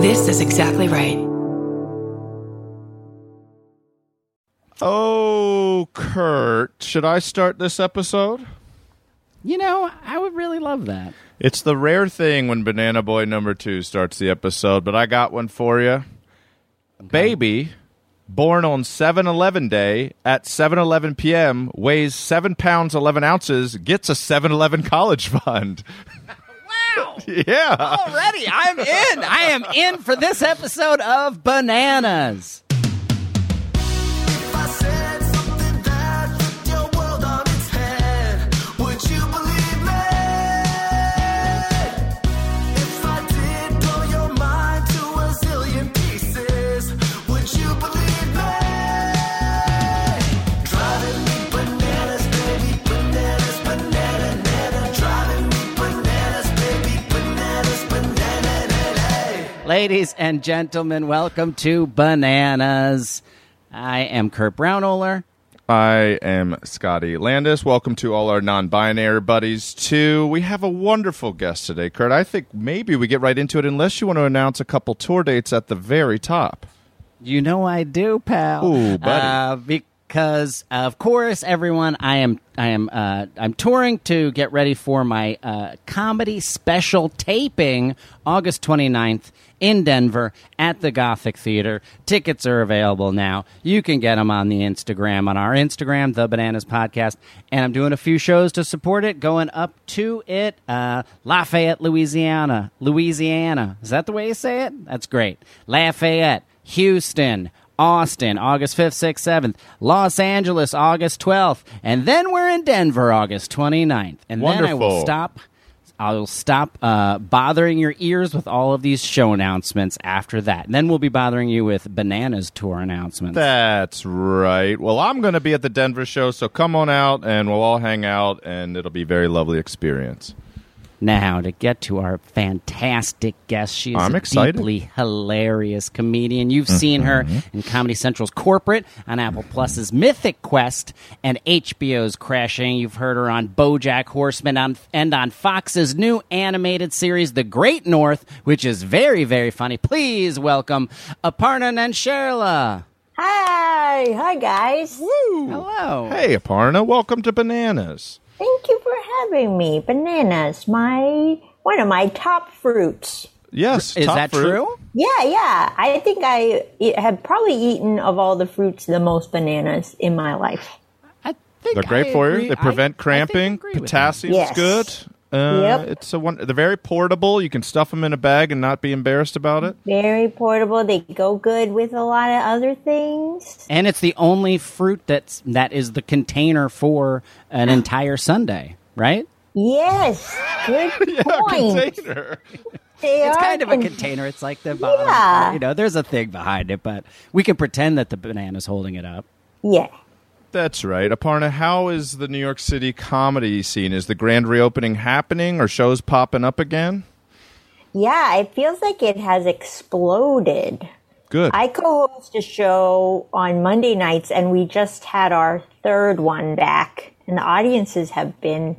This is exactly right. Oh, Kurt, should I start this episode? You know, I would really love that. It's the rare thing when Banana Boy number two starts the episode, but I got one for you. Baby, born on 7 Eleven Day at 7 11 p.m., weighs 7 pounds 11 ounces, gets a 7 Eleven college fund. Wow! yeah. Already, I'm in. I am in for this episode of Bananas. Ladies and gentlemen, welcome to Bananas. I am Kurt Braunohler. I am Scotty Landis. Welcome to all our non binary buddies, too. We have a wonderful guest today, Kurt. I think maybe we get right into it unless you want to announce a couple tour dates at the very top. You know I do, pal. Ooh, buddy. Uh, because of course, everyone, I am I am uh, I'm touring to get ready for my uh, comedy special taping August 29th in Denver at the Gothic Theater. Tickets are available now. You can get them on the Instagram on our Instagram, the Bananas Podcast, and I'm doing a few shows to support it. Going up to it, uh, Lafayette, Louisiana, Louisiana. Is that the way you say it? That's great. Lafayette. Houston, Austin, August 5th, 6th, 7th, Los Angeles, August 12th, and then we're in Denver, August 29th. And then I will stop. I will stop uh, bothering your ears with all of these show announcements after that. And then we'll be bothering you with Bananas tour announcements. That's right. Well, I'm going to be at the Denver show, so come on out and we'll all hang out, and it'll be a very lovely experience. Now, to get to our fantastic guest, she is I'm a excited. deeply hilarious comedian. You've seen her Mm-hmm. in Comedy Central's Corporate, on Apple Plus's Mythic Quest, and HBO's Crashing. You've heard her on BoJack Horseman on, and on Fox's new animated series, The Great North, which is very, very funny. Please welcome Aparna Nancherla. Hi, hi guys. Hello. Hey, Aparna, welcome to Bananas. Thank you for having me. Bananas, my one of my top fruits. Yes, Is top that fruit. true? Yeah, yeah. I think I have probably eaten of all the fruits the most bananas in my life. I think They're great I for agree. you. They prevent I think I cramping. agree with. Potassium's Yes. good. Uh, Yep. It's a one. They're very portable. You can stuff them in a bag and not be embarrassed about it. Very portable. They go good with a lot of other things. And it's the only fruit that's that is the container for an entire sundae, right? Yes, good point. Container. They It's kind of a container. It's like the bottom. Yeah. You know, there's a thing behind it, but we can pretend that the banana's holding it up. Yeah. That's right. Aparna, how is the New York City comedy scene? Is the grand reopening happening or shows popping up again? Yeah, it feels like it has exploded. Good. I co-host a show on Monday nights, and we just had our third one back, and the audiences have been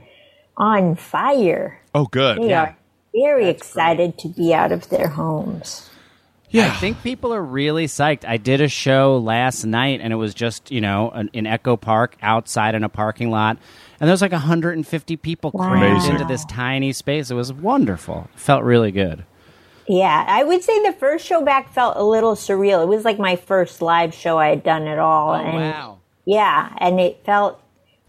on fire. oh, good. They are very excited to be out of their homes. Yeah. I think people are really psyched. I did a show last night, and it was just you know an, in Echo Park outside in a parking lot, and there was like 150 people crammed into this tiny space. It was wonderful. It felt really good. Yeah, I would say the first show back felt a little surreal. It was like my first live show I had done at all. Oh, and Yeah, and it felt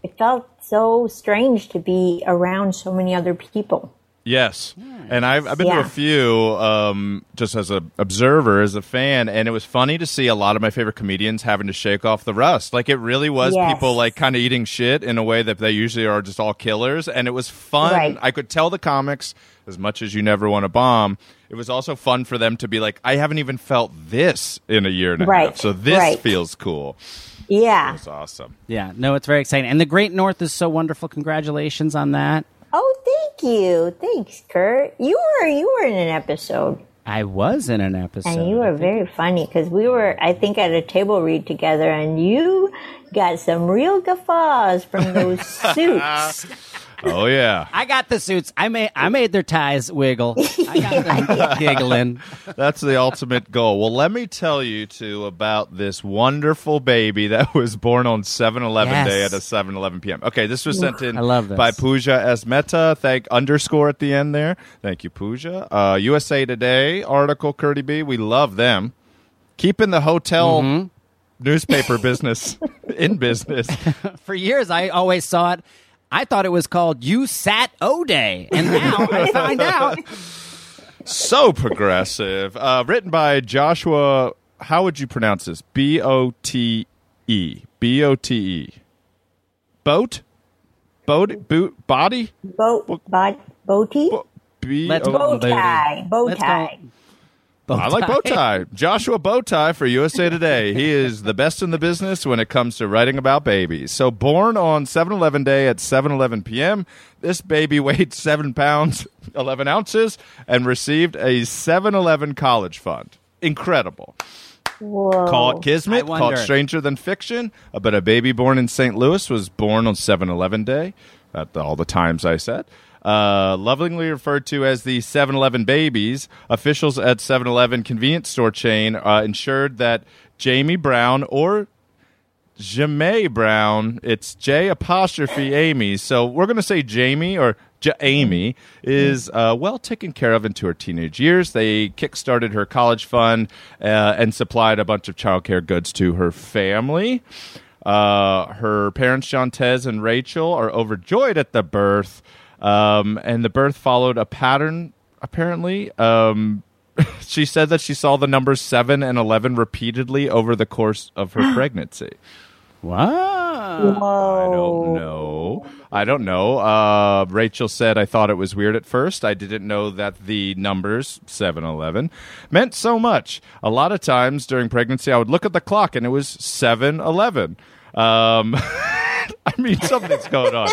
it felt so strange to be around so many other people. Yes. And I've, I've been to a few um, just as an observer, as a fan, and it was funny to see a lot of my favorite comedians having to shake off the rust. Like it really was Yes. people like kind of eating shit in a way that they usually are just all killers, and it was fun. Right. I could tell the comics as much as you never want to bomb. It was also fun for them to be like, I haven't even felt this in a year and a half, Right, so this right. feels cool. Yeah. It's awesome. Yeah, no, it's very exciting. And the Great North is so wonderful. Congratulations on that. Oh, thank you. Thanks, Kurt. You were you were in an episode. I was in an episode. And you were very funny because we were, I think, at a table read together, and you got some real guffaws from those suits. Oh yeah, I got the suits. I made I made their ties wiggle. I got them giggling. that's the ultimate goal. Well, let me tell you two about this wonderful baby that was born on 7-Eleven Yes. day at a 7-Eleven p.m. Okay, this was sent in I love this. by Pooja S. Mehta. Thank underscore at the end there. Thank you, Pooja. Uh, USA Today article, Curdy B. We love them. Keeping the hotel Mm-hmm. newspaper business in business. For years, I always saw it. I thought it was called "You Sat O Day," and now I find out. so progressive. Uh, written by Joshua. How would you pronounce this? B O T E. B O T E. Boat. Boat. Boot. Body. Boat, bod, boaty, B Let's go. bow tie, bow Let's go. tie. I like Bowtie. Joshua Bowtie for USA Today. He is the best in the business when it comes to writing about babies. So, born on 7 Eleven Day at 7 11 p.m., this baby weighed 7 pounds, 11 ounces, and received a 7 Eleven college fund. Incredible. Whoa. Call it Kismet, call it. Stranger Than Fiction. But a baby born in St. Louis was born on 7 Eleven Day. At all the times I said. Uh, lovingly referred to as the 7 Eleven babies, officials at 7 Eleven convenience store chain uh, ensured that Jamie Brown or Jamie Brown, it's J apostrophe Amy. So we're going to say Jamie or J- Amy is uh, well taken care of into her teenage years. They kickstarted her college fund uh, and supplied a bunch of childcare goods to her family. Uh, her parents, Jontez and Rachel, are overjoyed at the birth, um, and the birth followed a pattern. Apparently, um, she said that she saw the numbers seven and eleven repeatedly over the course of her pregnancy. Wow. Whoa. I don't know. I don't know. Uh, Rachel said, I thought it was weird at first. I didn't know that the numbers, 7 Eleven, meant so much. A lot of times during pregnancy, I would look at the clock and it was 7 Eleven. Um, I mean, something's going on.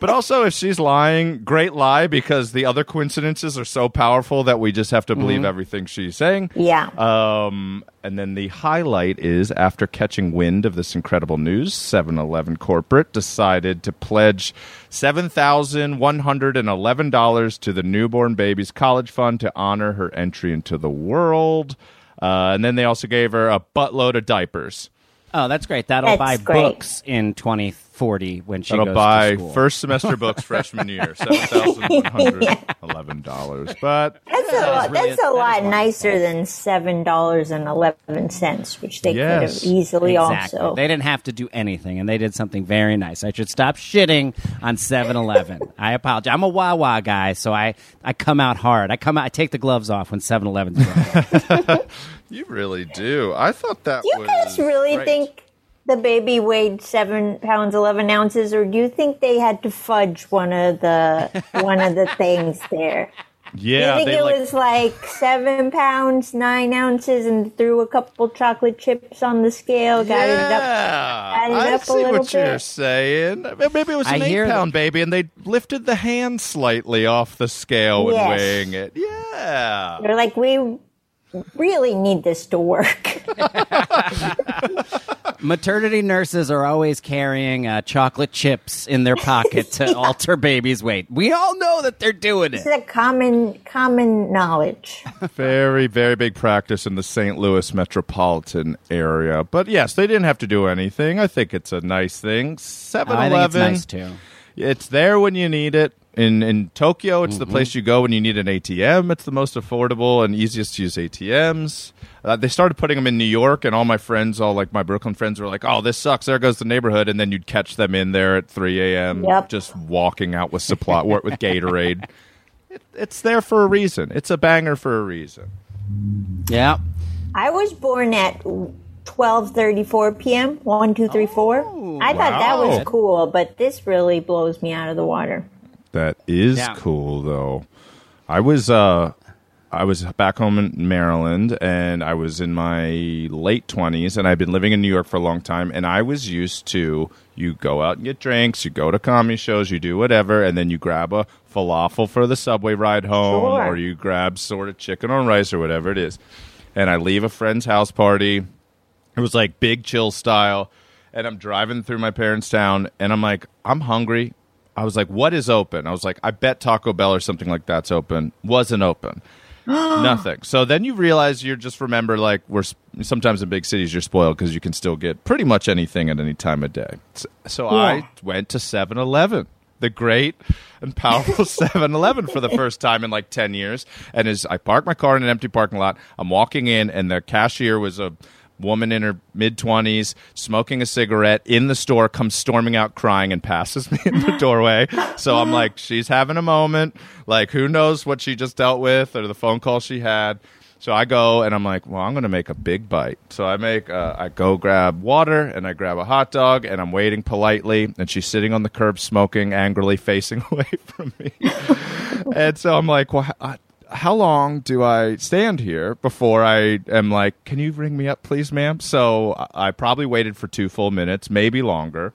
but also, if she's lying, great lie because the other coincidences are so powerful that we just have to believe everything she's saying. Yeah. Um, and then the highlight is after catching wind of this incredible news, 7 Eleven corporate decided to pledge $7,111 to the newborn baby's college fund to honor her entry into the world. Uh, and then they also gave her a buttload of diapers. Oh, that's great. That'll That's buy great. books in 2040 when she That'll goes buy to school. first semester books freshman year, $7,111. But That's a lot. really- that's a that is lot nicer than seven dollars and eleven cents, which they Yes. could have easily Exactly. also. They didn't have to do anything, and they did something very nice. I should stop shitting on 7-Eleven. I apologize. I'm a Wawa guy, so I, I come out hard. I come out. I take the gloves off when 7-Eleven's wrong. you really do. I thought that do you was. guys really great. think the baby weighed seven pounds eleven ounces, or do you think they had to fudge one of the one of the things there? Yeah, you think they it like, was like seven pounds nine ounces and threw a couple chocolate chips on the scale, got it up. Yeah, add it I up a see little what you're saying. Maybe it was an hear eight-pound baby, and they lifted the hand slightly off the scale when Yes. weighing it. Yeah, They're like, we really need this to work. Maternity nurses are always carrying uh, chocolate chips in their pocket to alter babies' weight. We all know that they're doing it. It's a common common knowledge. very, very big practice in the St. Louis metropolitan area. But yes, they didn't have to do anything. I think it's a nice thing. Seven I think it's Eleven. nice too. It's there when you need it. In in Tokyo, it's the Mm-hmm. place you go when you need an ATM. It's the most affordable and easiest to use ATMs. Uh, they started putting them in New York, and all my friends, all like my Brooklyn friends, were like, "Oh, this sucks." There goes the neighborhood, and then you'd catch them in there at 3 a.m. Yep. just walking out with supply with Gatorade. It, it's there for a reason. It's a banger for a reason. Yeah. I was born at twelve thirty four p.m. One, two, three, four. I thought that was cool, but this really blows me out of the water. That is Yeah. cool though. I was uh I was back home in Maryland and I was in my late 20s and I've been living in New York for a long time and I was used to you go out and get drinks, you go to comedy shows, you do whatever and then you grab a falafel for the subway ride home Sure. or you grab sort of chicken on rice or whatever it is. And I leave a friend's house party it was like big chill style. And I'm driving through my parents' town and I'm like, I'm hungry. I was like, "What is open?" I was like, "I bet Taco Bell or something like that's open." Wasn't open. Nothing. So then you realize you're just remember like we're sometimes in big cities you're spoiled because you can still get pretty much anything at any time of day. So, so I went to 7-Eleven, the great and powerful 7-Eleven for the first time in like 10 years. And as I parked my car in an empty parking lot, I'm walking in and the cashier was a woman in her mid 20s smoking a cigarette in the store comes storming out crying and passes me in the doorway. So i'm like she's having a moment. Like who knows what she just dealt with or the phone call she had. So i go and i'm like well i'm going to make a big bite. So i make uh, i go grab water and i grab a hot dog and i'm waiting politely and she's sitting on the curb smoking angrily facing away from me. And so i'm like well I, how long do I stand here before I am like, can you ring me up, please, ma'am? So I probably waited for two full minutes, maybe longer.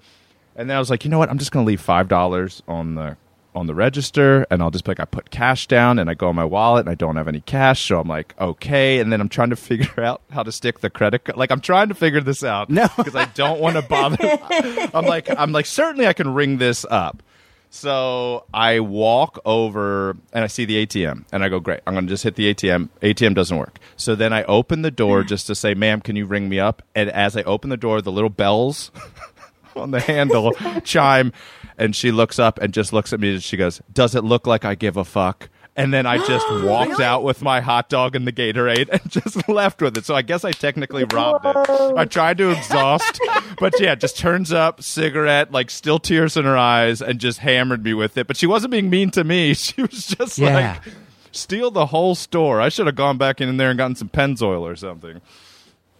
And then I was like, you know what? I'm just going to leave five dollars on the on the register, and I'll just be like, I put cash down, and I go in my wallet, and I don't have any cash, so I'm like, okay. And then I'm trying to figure out how to stick the credit card. Like I'm trying to figure this out, No. because I don't want to bother. I'm like, I'm like, certainly I can ring this up. So I walk over and I see the ATM and I go, great, I'm going to just hit the ATM. ATM doesn't work. So then I open the door mm-hmm. just to say, ma'am, can you ring me up? And as I open the door, the little bells on the handle chime and she looks up and just looks at me and she goes, does it look like I give a fuck? And then I just walked out with my hot dog and the Gatorade and just left with it. So I guess I technically robbed it. I tried to exhaust, but yeah, just turns up, cigarette, like still tears in her eyes, and just hammered me with it. But she wasn't being mean to me. She was just Yeah. like, steal the whole store. I should have gone back in there and gotten some Pennzoil or something.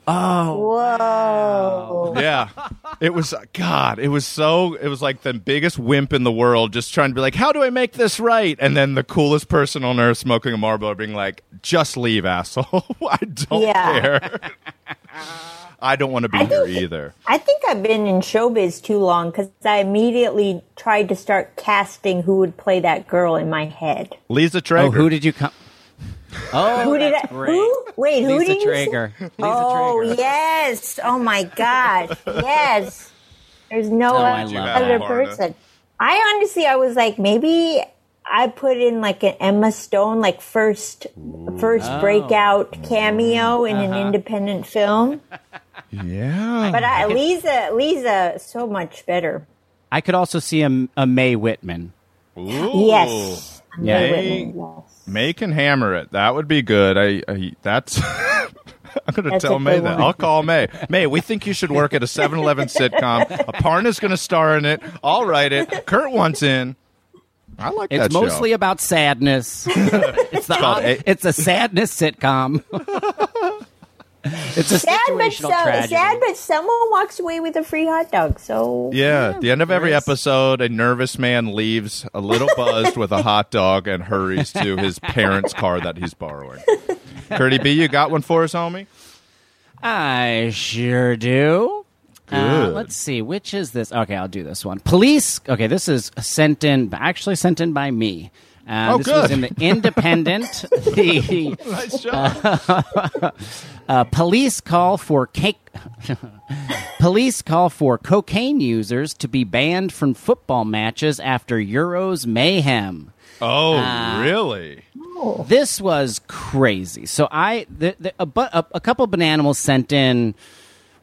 Oh, Whoa. Yeah. It was God, it was so it was like the biggest wimp in the world just trying to be like, How do I make this right? And then the coolest person on earth smoking a Marlboro being like, Just leave, asshole. I don't Yeah. care. I don't want to be here either. I think I've been in showbiz too long because I immediately tried to start casting who would play that girl in my head. Lisa Oh, who did you come? Oh, Who did that's I? great. Who? Wait, who Lisa did you? say? Traeger. Lisa Oh Traeger. yes! Oh my God! Yes. There's no Oh, I other person. I honestly, I was like, maybe I put in like an Emma Stone, like first, first Oh. breakout cameo in Uh-huh. an independent film. yeah. But I, Lisa, Lisa, so much better. I could also see a, a Mae Whitman. Ooh. Yes. Yeah. Mae Whitman, yes. Mae can hammer it. That would be good. I, I that's I'm going to That's tell Mae that. one. I'll call Mae. Mae, we think you should work at a 7-Eleven sitcom. Aparna's going to star in it. I'll write it. Kurt wants in. I like It's that show. mostly about sadness. it's the called A- it's a sadness sitcom. it's a Sad but, situational so, tragedy. sad, but someone walks away with a free hot dog. So Yeah, at the end of every Nice. episode, a nervous man leaves a little buzzed with a hot dog and hurries to his parents' car that he's borrowing. Curdy B, you got one for us, homie? I sure do. Uh, let's see, which is this? Okay, I'll do this one. Police. Okay, this is sent in, actually sent in by me. Uh, Oh, this was in the Independent. the Nice job. uh, police call for cake. police call for cocaine users to be banned from football matches after Euros mayhem. oh, Uh, really? This was crazy. So I, the, the, a, a, a couple of bananimals sent in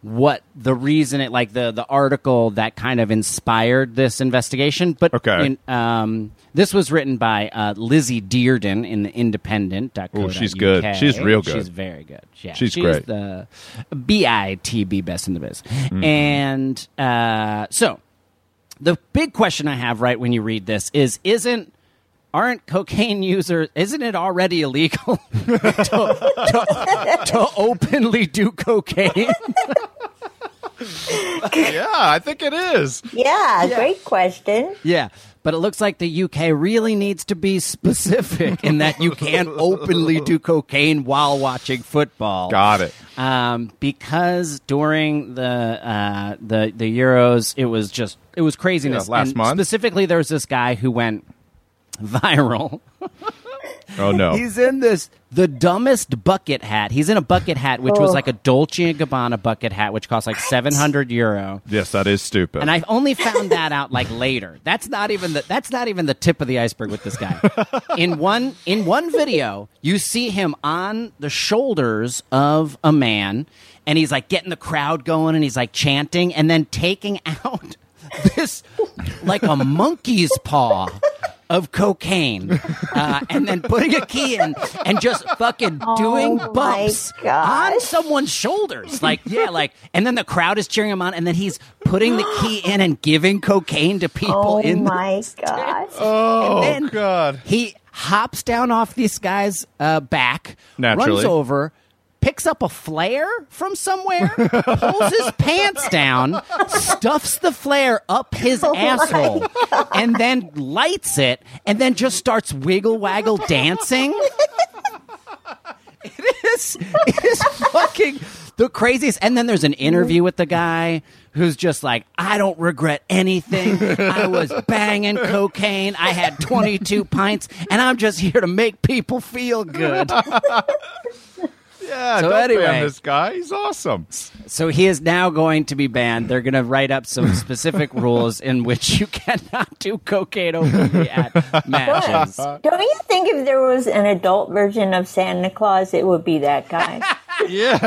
what the reason it like the the article that kind of inspired this investigation. But Okay. in, um, this was written by uh, Lizzie Dearden in the Independent. Ooh, she's good. She's real good. She's very good. Yeah, She's great. the B-I-T-B best in the biz. Mm-hmm. And uh, so the big question I have right when you read this is isn't aren't cocaine users isn't it already illegal to, to, to openly do cocaine Yeah, I think it is. yeah, great question. yeah but it looks like the UK really needs to be specific in that you can't openly do cocaine while watching football. Got it. um, because during the uh, the the Euros, it was just it was craziness. Yeah, last And month. specifically, there was this guy who went viral Oh, no. He's in this the dumbest bucket hat. He's in a bucket hat, which was Oh. like a Dolce and Gabbana bucket hat, which cost like seven hundred euro. Yes, that is stupid. And I only found that out like later. That's not even the that's not even the tip of the iceberg with this guy. In one in one video, you see him on the shoulders of a man, and he's like getting the crowd going, and he's like chanting, and then taking out this like a monkey's paw of cocaine, uh, and then putting a key in and just fucking doing Oh my bumps on someone's shoulders. Like, yeah, like, and then the crowd is cheering him on, and then he's putting the key in and giving cocaine to people Oh in the my gosh. oh then God! he hops down off this guy's uh, back, Naturally. runs over, picks up a flare from somewhere, pulls his pants down, stuffs the flare up his asshole, and then lights it, and then just starts wiggle waggle dancing. It is, it is fucking the craziest. And then there's an interview with the guy who's just like, I don't regret anything. I was banging cocaine. I had 22 pints, and I'm just here to make people feel good. Yeah, So don't anyway. ban this guy. He's awesome. So he is now going to be banned. They're going to write up some specific rules in which you cannot do cocaine openly at matches. Don't you think if there was an adult version of Santa Claus, it would be that guy? Yeah.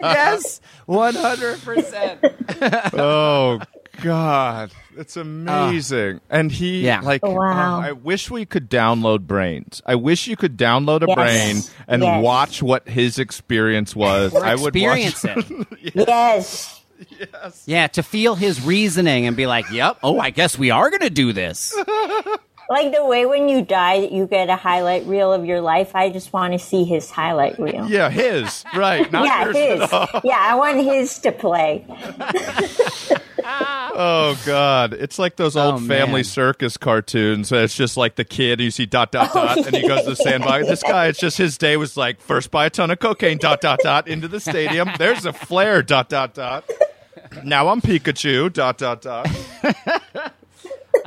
yes, 100%. Oh God, it's ah. amazing. and he, Yeah. like, oh, Wow. oh, I wish we could download brains. I wish you could download a Yes. brain and Yes. watch what his experience was. I would Experience watch. it. Yes. Yes. Yeah, to feel his reasoning and be like, "Yep, oh, I guess we are going to do this." Like the way when you die, you get a highlight reel of your life. I just want to see his highlight reel. Yeah, his right, not Yeah, yours. his. Yeah, I want his to play. Oh God, it's like those old Oh, family man. circus cartoons. It's just like the kid you see dot dot Oh, dot, and he goes to the sandbox. This guy, it's just his day was like first buy a ton of cocaine dot dot dot into the stadium. There's a flare dot dot dot. Now I'm Pikachu dot dot dot.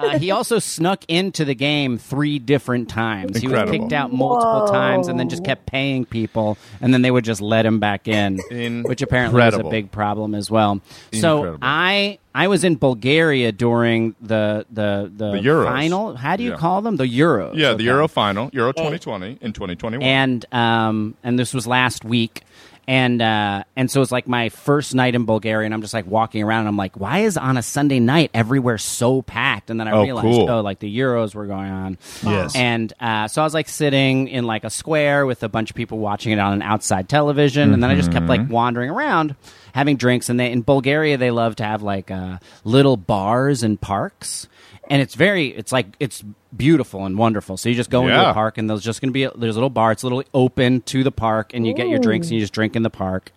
Uh, he also snuck into the game three different times. Incredible. He was kicked out multiple Whoa. times and then just kept paying people, and then they would just let him back in, which apparently was a big problem as well. Incredible. So I I was in Bulgaria during the the the, The Euros. final. How do you Yeah. call them? The Euros. Yeah, the Okay. Euro final, Euro 2020 in 2021. and um and this was last week and uh and so it's like my first night in Bulgaria and I'm just like walking around and I'm like why is on a Sunday night everywhere so packed and then I Oh, realized cool. oh like the Euros were going on Yes. and uh so I was like sitting in like a square with a bunch of people watching it on an outside television and then I just kept like wandering around having drinks and they in Bulgaria they love to have like uh little bars and parks and it's very it's like it's beautiful and wonderful. So you just go into Yeah. a park and there's just going to be a, there's a little bar. It's a little open to the park and you get your drinks and you just drink in the park.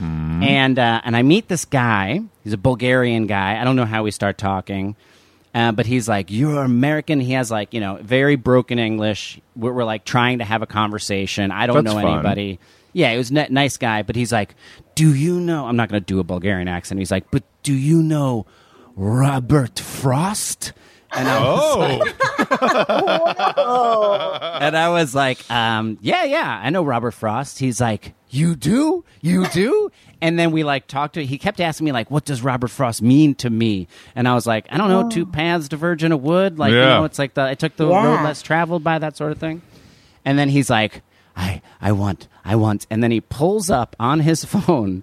And uh, and i meet this guy. He's a bulgarian guy. I don't know how we start talking. Uh, but he's like you're american. He has like you know very broken english. We're, we're like trying to have a conversation. I don't That's know fun. anybody. Yeah he was a nice guy. But he's like do you know i'm not going to do a bulgarian accent. He's like but do you know robert frost and I was oh, and I was like, um, yeah, yeah, I know Robert Frost. He's like, you do? You do? And then we like talked to he kept asking me like, what does Robert Frost mean to me? And I was like, I don't know, two paths diverge in a wood. Like, you know, it's like the I took the Yeah. road less traveled by that sort of thing. And then he's like, I I want I want and then he pulls up on his phone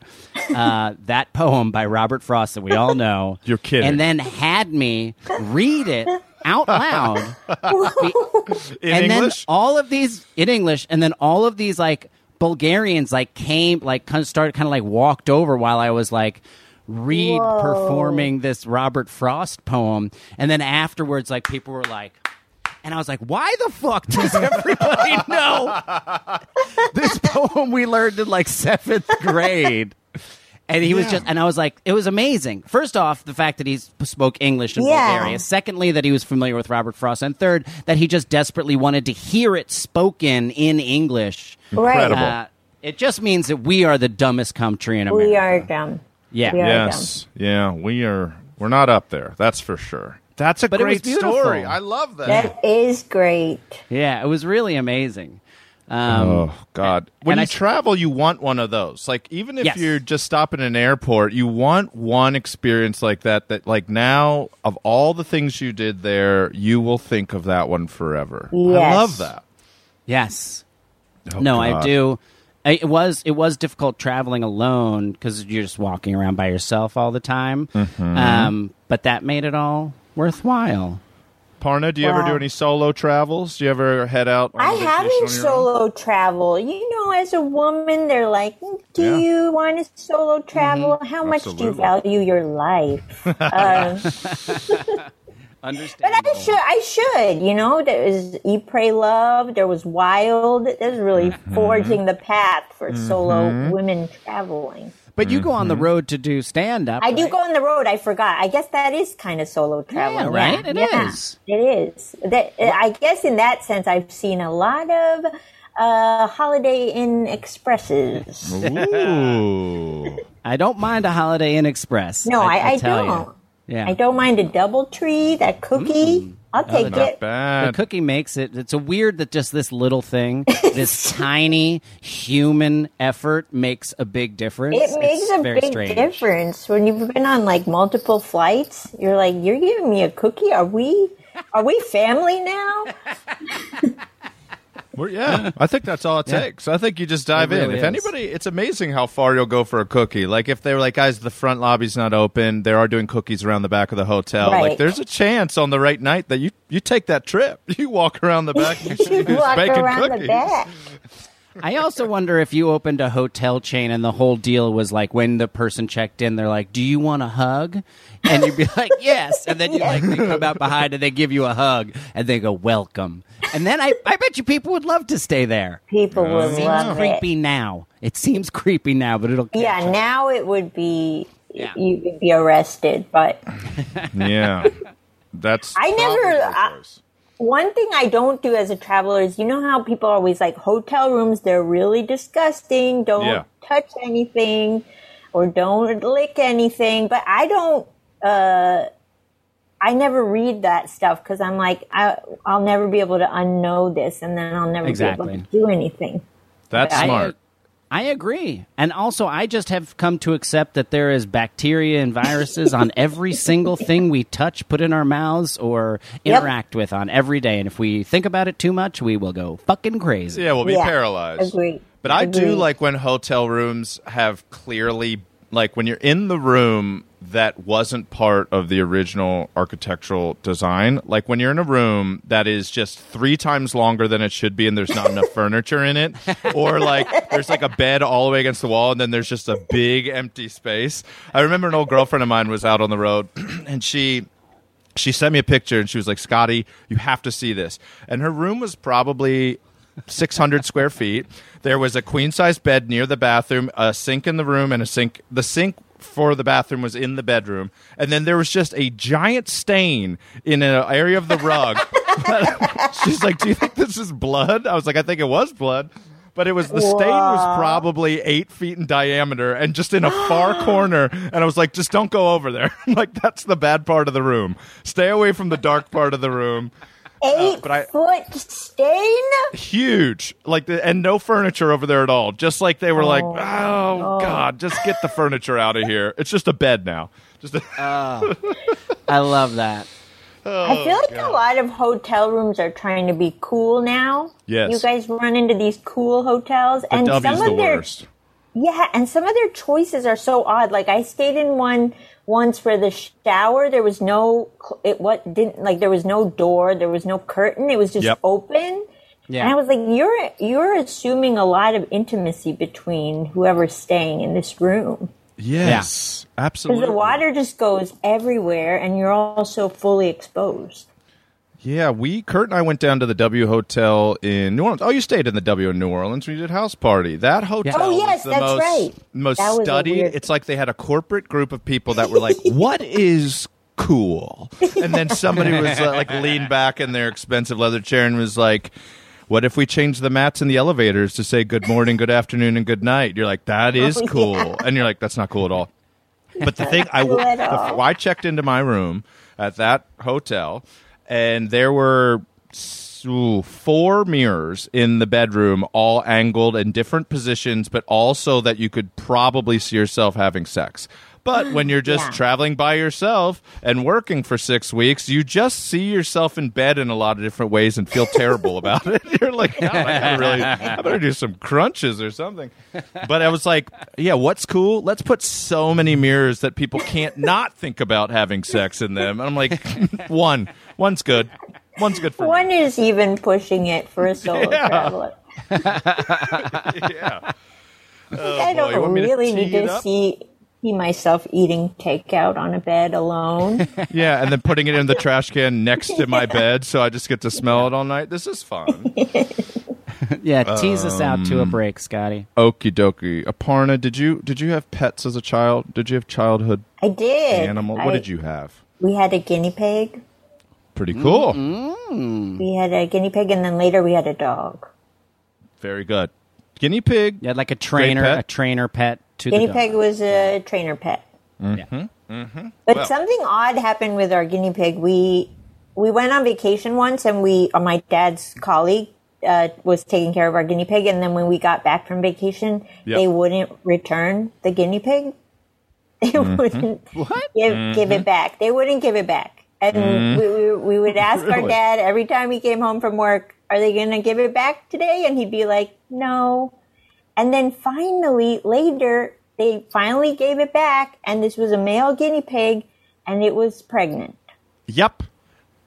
uh, that poem by Robert Frost that we all know. You're kidding. And then had me read it out loud in and English. then all of these in English, and then all of these like Bulgarians like came like kind of started kind of like walked over while I was like read Whoa. performing this Robert Frost poem, and then afterwards like people were like. And I was like, why the fuck does everybody know this poem we learned in like seventh grade? And he was just, and I was like, it was amazing. First off, the fact that he spoke English in Yeah. Bulgaria. Secondly, that he was familiar with Robert Frost. And third, that he just desperately wanted to hear it spoken in English. Incredible. Uh, it just means that we are the dumbest country in America. We are dumb. Yeah. We are yes, yeah, we are. We're not up there. That's for sure. That's a But great story. I love that. That is great. Yeah, it was really amazing. Um, oh God! When you I- travel, you want one of those. Like even if Yes. you're just stopping in an airport, you want one experience like that. That like now of all the things you did there, you will think of that one forever. I love that. Yes. Oh, no, I do. I, it was it was difficult traveling alone because you're just walking around by yourself all the time. Mm-hmm. Um, but that made it all worthwhile. Parna, do you ever do any solo travels? Do you ever head out? On I haven't on your own? solo travel. You know, as a woman, they're like, "Do Yeah. you want to solo travel? How much do you value your life?" um, but I should. I should. You know, there was Eat, Pray, Love. There was Wild. There's really Mm-hmm. forging the path for solo women traveling. But you go on Mm-hmm. the road to do stand up. I do go on the road. I forgot. I guess that is kind of solo traveling. right? It It is. is. It is. That I guess in that sense, I've seen a lot of uh, Holiday Inn Expresses. Ooh. I don't mind a Holiday Inn Express. No, I, I, tell don't. You. Yeah, I don't mind a DoubleTree. That cookie, mm. I'll take Not it. The cookie makes it. It's a weird that just this little thing, this tiny human effort, makes a big difference. It makes It's a very big strange. difference when you've been on like multiple flights. You're like, you're giving me a cookie. Are we? Are we family now? Well, yeah, I think that's all it takes. I think you just dive It in. really If is. anybody, it's amazing how far you'll go for a cookie. Like if they were like, guys, the front lobby's not open. They are doing cookies around the back of the hotel. Like there's a chance on the right night that you you take that trip. You walk around the back. and you you're walk baking around cookies. the back. I also wonder if you opened a hotel chain and the whole deal was like when the person checked in, they're like, "Do you want a hug?" And you'd be like, "Yes," and then you like they come out behind and they give you a hug and they go, "Welcome." And then I, I bet you people would love to stay there. People would Seems love it. creepy now. It seems creepy now, but it'll. catch Yeah, up. now it would be Yeah. you would be arrested. But Yeah, that's. I never- probably the I- choice. One thing I don't do as a traveler is you know how people are always like hotel rooms they're really disgusting. Don't Yeah. touch anything or don't lick anything. But I don't. uh I never read that stuff because I'm like I, I'll never be able to unknow this, and then I'll never be able to do anything. That's I- smart. I agree. And also, I just have come to accept that there is bacteria and viruses on every single thing we touch, put in our mouths, or Yep. interact with on every day. And if we think about it too much, we will go fucking crazy. Yeah, we'll be Yeah, paralyzed. agreed. But I do like when hotel rooms have clearly, like when you're in the room that wasn't part of the original architectural design. Like when you're in a room that is just three times longer than it should be and there's not enough furniture in it. Or like there's like a bed all the way against the wall and then there's just a big empty space. I remember an old girlfriend of mine was out on the road and she she sent me a picture and she was like, Scotty, you have to see this. And her room was probably 600 square feet. There was a queen size bed near the bathroom, a sink in the room, and a sink. The sink for the bathroom was in the bedroom. And then there was just a giant stain in an area of the rug. She's like, Do you think this is blood? I was like, I think it was blood. But it was the stain was probably eight feet in diameter and just in a far corner. And I was like, just don't go over there. like that's the bad part of the room. Stay away from the dark part of the room. Oh, Eight but I- foot stain. Huge, like the, and no furniture over there at all. Just like they were like, oh, oh god, just get the furniture out of here. It's just a bed now. Just a, ah, I love that. Oh, I feel like a lot of hotel rooms are trying to be cool now. Yes. You guys run into these cool hotels, the and W's some the of their worst. Yeah, and some of their choices are so odd. Like I stayed in one once for the shower. There was no it what didn't like there was no door, there was no curtain. It was just Yep. open. Yeah. And I was like, you're you're assuming a lot of intimacy between whoever's staying in this room. Yes, Because absolutely. the water just goes everywhere, and you're also fully exposed. Yeah, we Kurt and I went down to the W Hotel in New Orleans. Oh, you stayed in the W in New Orleans when you did house party. That hotel Oh, was yes, the that's most, right. most That was studied. weird- It's like they had a corporate group of people that were like, "What is cool?" And then somebody was uh, like leaned back in their expensive leather chair and was like. What if we change the mats in the elevators to say good morning, good afternoon, and good night? You're like, that is Oh, cool. yeah. And you're like, that's not cool at all. But the thing I, the- I checked into my room. at that hotel, and there were ooh, four mirrors in the bedroom, all angled in different positions, but also that you could probably see yourself having sex. But when you're just Yeah. traveling by yourself and working for six weeks, you just see yourself in bed in a lot of different ways and feel terrible about it. You're like, God, I, gotta really, I better do some crunches or something. But I was like, yeah, what's cool? Let's put so many mirrors that people can't not think about having sex in them. And I'm like, one, one's good. One's good for One me. is even pushing it for a solo Yeah. traveler. Yeah. Oh, I don't want me to really need to see see myself eating takeout on a bed alone. Yeah, and then putting it in the trash can next to my bed so I just get to smell it all night. This is fun. Yeah, tease us out Um, to a break, Scotty. Okie dokie. Aparna, did you did you have pets as a child? Did you have childhood I did. animal? I- What did you have? We had a guinea pig. Pretty cool. We had a guinea pig, and then later we had a dog. Very good. Guinea pig. You had like a trainer, a trainer pet to Guinea the dog. pig was a trainer pet. Yeah. But Well- something odd happened with our guinea pig. We we went on vacation once, and we uh, my dad's colleague uh, was taking care of our guinea pig, and then when we got back from vacation, Yep. they wouldn't return the guinea pig. They Mm-hmm. wouldn't What? give give it back. They wouldn't give it back, and we, we we would ask our Mm-hmm. Dad every time he came home from work, "Are they going to give it back today?" And he'd be like, "No." And then finally, later, they finally gave it back, and this was a male guinea pig, and it was pregnant. Yep.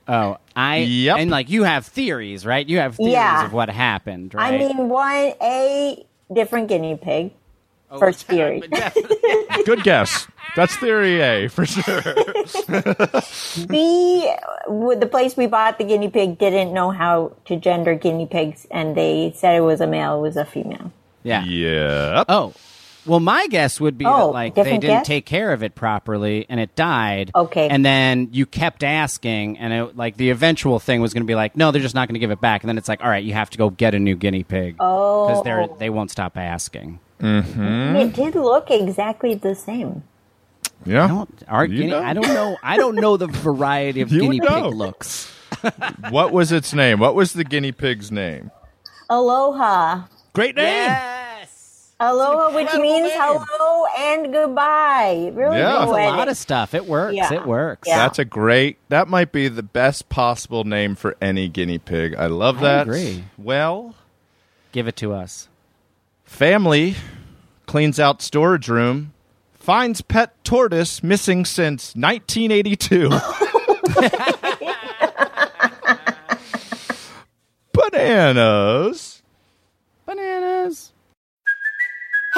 Oh, I Yep. and like you have theories, right? You have theories Yeah. of what happened, right? I mean, one a different guinea pig. Oh, first theory. Good guess. That's theory A for sure. B, with the place we bought the guinea pig didn't know how to gender guinea pigs, and they said it was a male, it was a female. yeah. Yeah. Oh, well, my guess would be that Oh, like they didn't guess? take care of it properly and it died. Okay. and then you kept asking, and it, like the eventual thing was going to be like, no, they're just not going to give it back. And then it's like, all right, you have to go get a new guinea pig because Oh, they're they won't stop asking. Mm-hmm. it did look exactly the same. Yeah. I don't, our guinea, know. I don't know. I don't know the variety of You guinea would know. pig looks. What was its name? What was the guinea pig's name? Aloha. Great name. Yes, Aloha, which incredible means name. hello and goodbye. Really Yeah. It's a poetic. lot of stuff. It works. Yeah. It works. Yeah. That's a great. That might be the best possible name for any guinea pig. I love I that. agree. Well, Give it to us. family cleans out storage room, finds pet tortoise missing since 1982. Bananas. Bananas.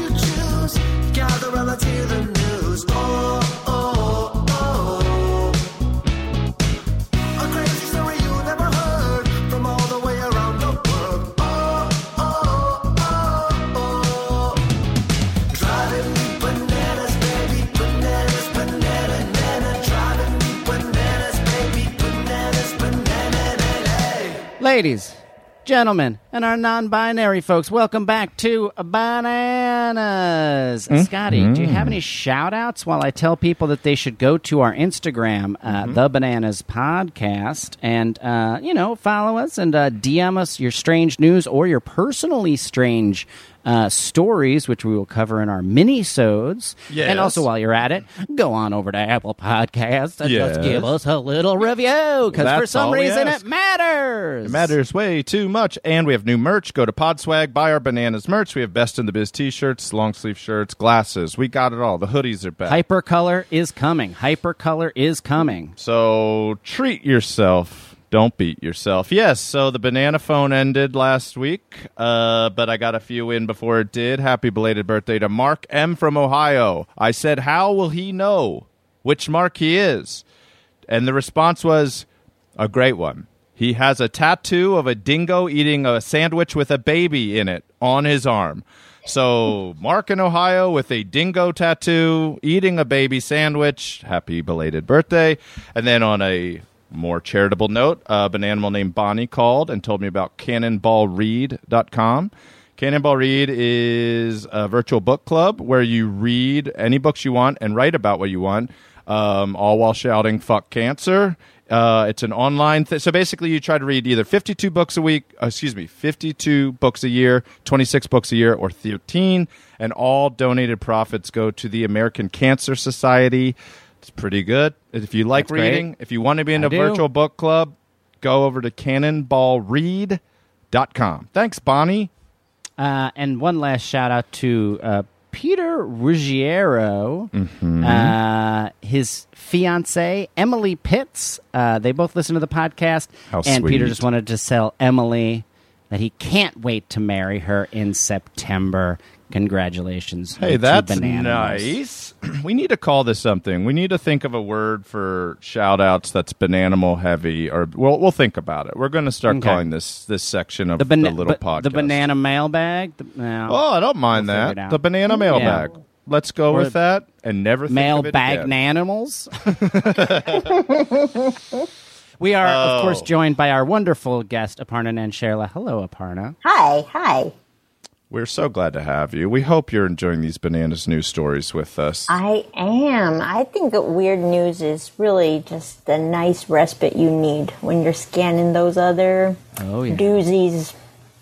You choose. Gather around, let's hear the news. Oh, oh, oh. A crazy story you never heard from all the way around the world. Oh, oh, oh, oh. Driving me bananas, baby. Bananas, banana, nana. Driving me bananas, baby. Bananas, banana, Ladies, gentlemen, and our non binary folks, welcome back to Bananas. Scotty, do you have any shout outs while I tell people that they should go to our Instagram, uh, The Bananas Podcast, and, uh, you know, follow us and uh, DM us your strange news or your personally strange uh, stories, which we will cover in our mini-sodes. Yes. And also, while you're at it, go on over to Apple Podcasts and Yes. just give us a little review, because for some reason ask. it matters. It matters way too much. And we have new merch. Go to Podswag, buy our bananas merch. We have Best in the Biz t shirts, long sleeve shirts, glasses. We got it all. The hoodies are back. Hypercolor is coming. Hypercolor is coming. So treat yourself. Don't beat yourself. Yes, so the banana phone ended last week, uh, but I got a few in before it did. Happy belated birthday to Mark M. from Ohio. I said, How will he know which Mark he is. And the response was a great one. He has a tattoo of a dingo eating a sandwich with a baby in it on his arm. So, Mark in Ohio with a dingo tattoo, eating a baby sandwich. Happy belated birthday. And then on a more charitable note, uh, an animal named Bonnie called and told me about cannonballread.com. Cannonball Read is a virtual book club where you read any books you want and write about what you want, um, all while shouting "fuck cancer." Uh, it's an online thing. So basically, you try to read either 52 books a week, uh, excuse me, 52 books a year, 26 books a year, or 13, and all donated profits go to the American Cancer Society. It's pretty good. If you like That's great. reading, if you want to be in I a do. virtual book club, go over to cannonballread.com. Thanks, Bonnie. Uh, and one last shout out to uh, Peter Ruggiero, Mm-hmm. uh, his fiance Emily Pitts. Uh, they both listen to the podcast, How and Peter just wanted to tell Emily that he can't wait to marry her in September. Congratulations! Hey, to that's Bananimals. nice. we need to call this something. We need to think of a word for shout outs that's bananimal heavy, or we'll, we'll think about it. We're going to start Okay. calling this this section of The, the, bana- little ba- podcast. the banana mailbag. The, no. Oh, I don't mind We'll that. The banana mailbag. Let's go Or with that and never think of mailbag again. animals. we are, of Oh. course, joined by our wonderful guest, Aparna Nancherla. Hello, Aparna. Hi, hi. We're so glad to have you. We hope you're enjoying these bananas news stories with us. I am. I think that weird news is really just the nice respite you need when you're scanning those other Oh yeah. doozies.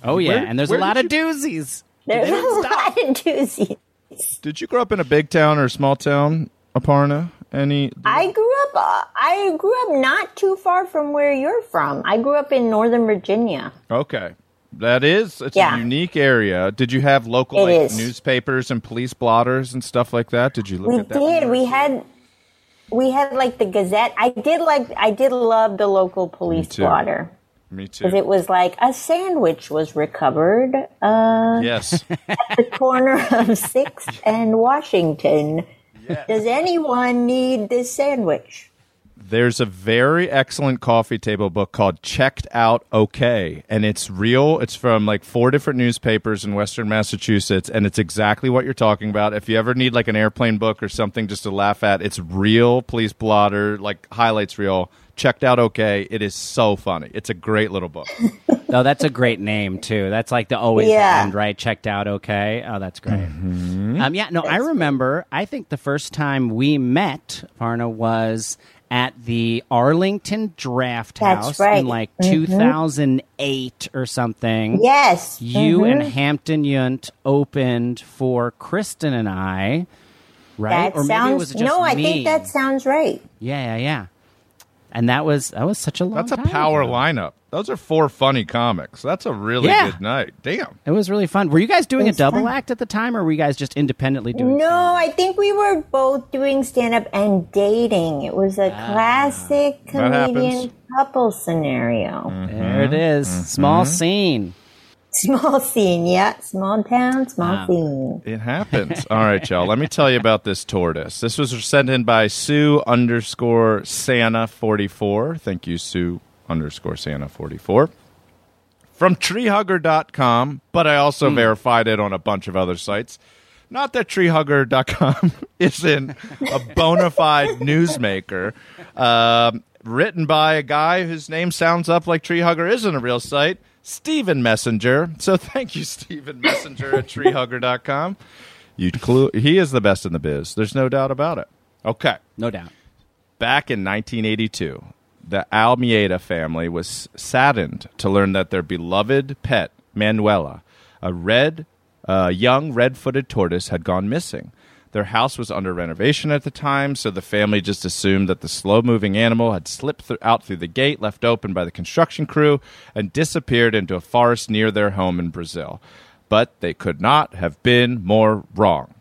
Oh yeah, Where- and there's a where lot of did doozies. There's a lot of doozies. Did you grow up in a big town or a small town, Aparna? Any? I grew up. Uh, I grew up not too far from where you're from. I grew up in Northern Virginia. Okay. That is, it's Yeah. a unique area. Did you have local like, newspapers and police blotters and stuff like that? Did you look We at that? did. We had. We had like the Gazette. I did like. I did love the local police too. blotter Me too. because it was like a sandwich was recovered. Uh, yes. At the corner of Sixth and Washington. Does anyone need this sandwich? There's a very excellent coffee table book called Checked Out Okay, and it's real. It's from like four different newspapers in Western Massachusetts, and it's exactly what you're talking about. If you ever need like an airplane book or something just to laugh at, it's real police blotter, like highlights reel. Checked Out Okay. It is so funny. It's a great little book. Oh, that's a great name too. That's like the always the Yeah. end, right? Checked out, okay. Oh, that's great. Mm-hmm. Um, yeah, no, I remember. I think the first time we met, Aparna, was at the Arlington Draft That's House right. in like 2008 or something. Yes. You Mhm. and Hampton Yount opened for Kristen and I, right? that or maybe sounds it was just no. I me. think that sounds right. Yeah, yeah, yeah. And that was that was such a long. That's a time power ago. lineup. Those are four funny comics. That's a really Yeah. good night. Damn. It was really fun. Were you guys doing a double fun. act at the time, or were you guys just independently doing? No, stand-up? I think we were both doing stand up and dating. It was a classic Ah. That happens. comedian couple scenario. There it is. Mm-hmm. Small scene. Small scene, yeah. Small town, small Wow. scene. It happens. All right, y'all. Let me tell you about this tortoise. This was sent in by Sue underscore Santa forty four. Thank you, Sue underscore Santa forty four. From treehugger.com, but I also verified it on a bunch of other sites. Not that treehugger.com isn't a bona fide newsmaker. Um, written by a guy whose name sounds up like Treehugger isn't a real site, Stephen Messenger. So thank you, Stephen Messenger at treehugger.com. You clue, he is the best in the biz. There's no doubt about it. Okay. No doubt. Back in 1982, the Almeida family was saddened to learn that their beloved pet, Manuela, a red, uh, young red footed tortoise, had gone missing. Their house was under renovation at the time, so the family just assumed that the slow moving animal had slipped th- out through the gate left open by the construction crew and disappeared into a forest near their home in Brazil. But they could not have been more wrong.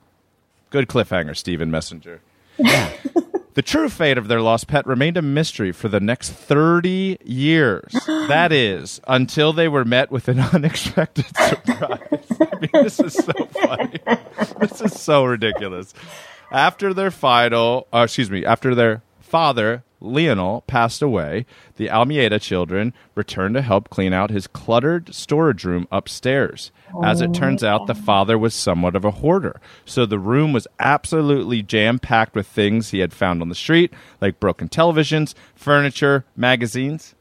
Good cliffhanger, Stephen Messenger. The true fate of their lost pet remained a mystery for the next 30 years. that is, until they were met with an unexpected surprise. I mean, this is so funny. This is so ridiculous. after their final, uh, excuse me, after their father Lionel passed away, the Almeida children returned to help clean out his cluttered storage room upstairs. As it turns out, the oh. father was somewhat of a hoarder, so the room was absolutely jam packed with things he had found on the street, like broken televisions, furniture, magazines.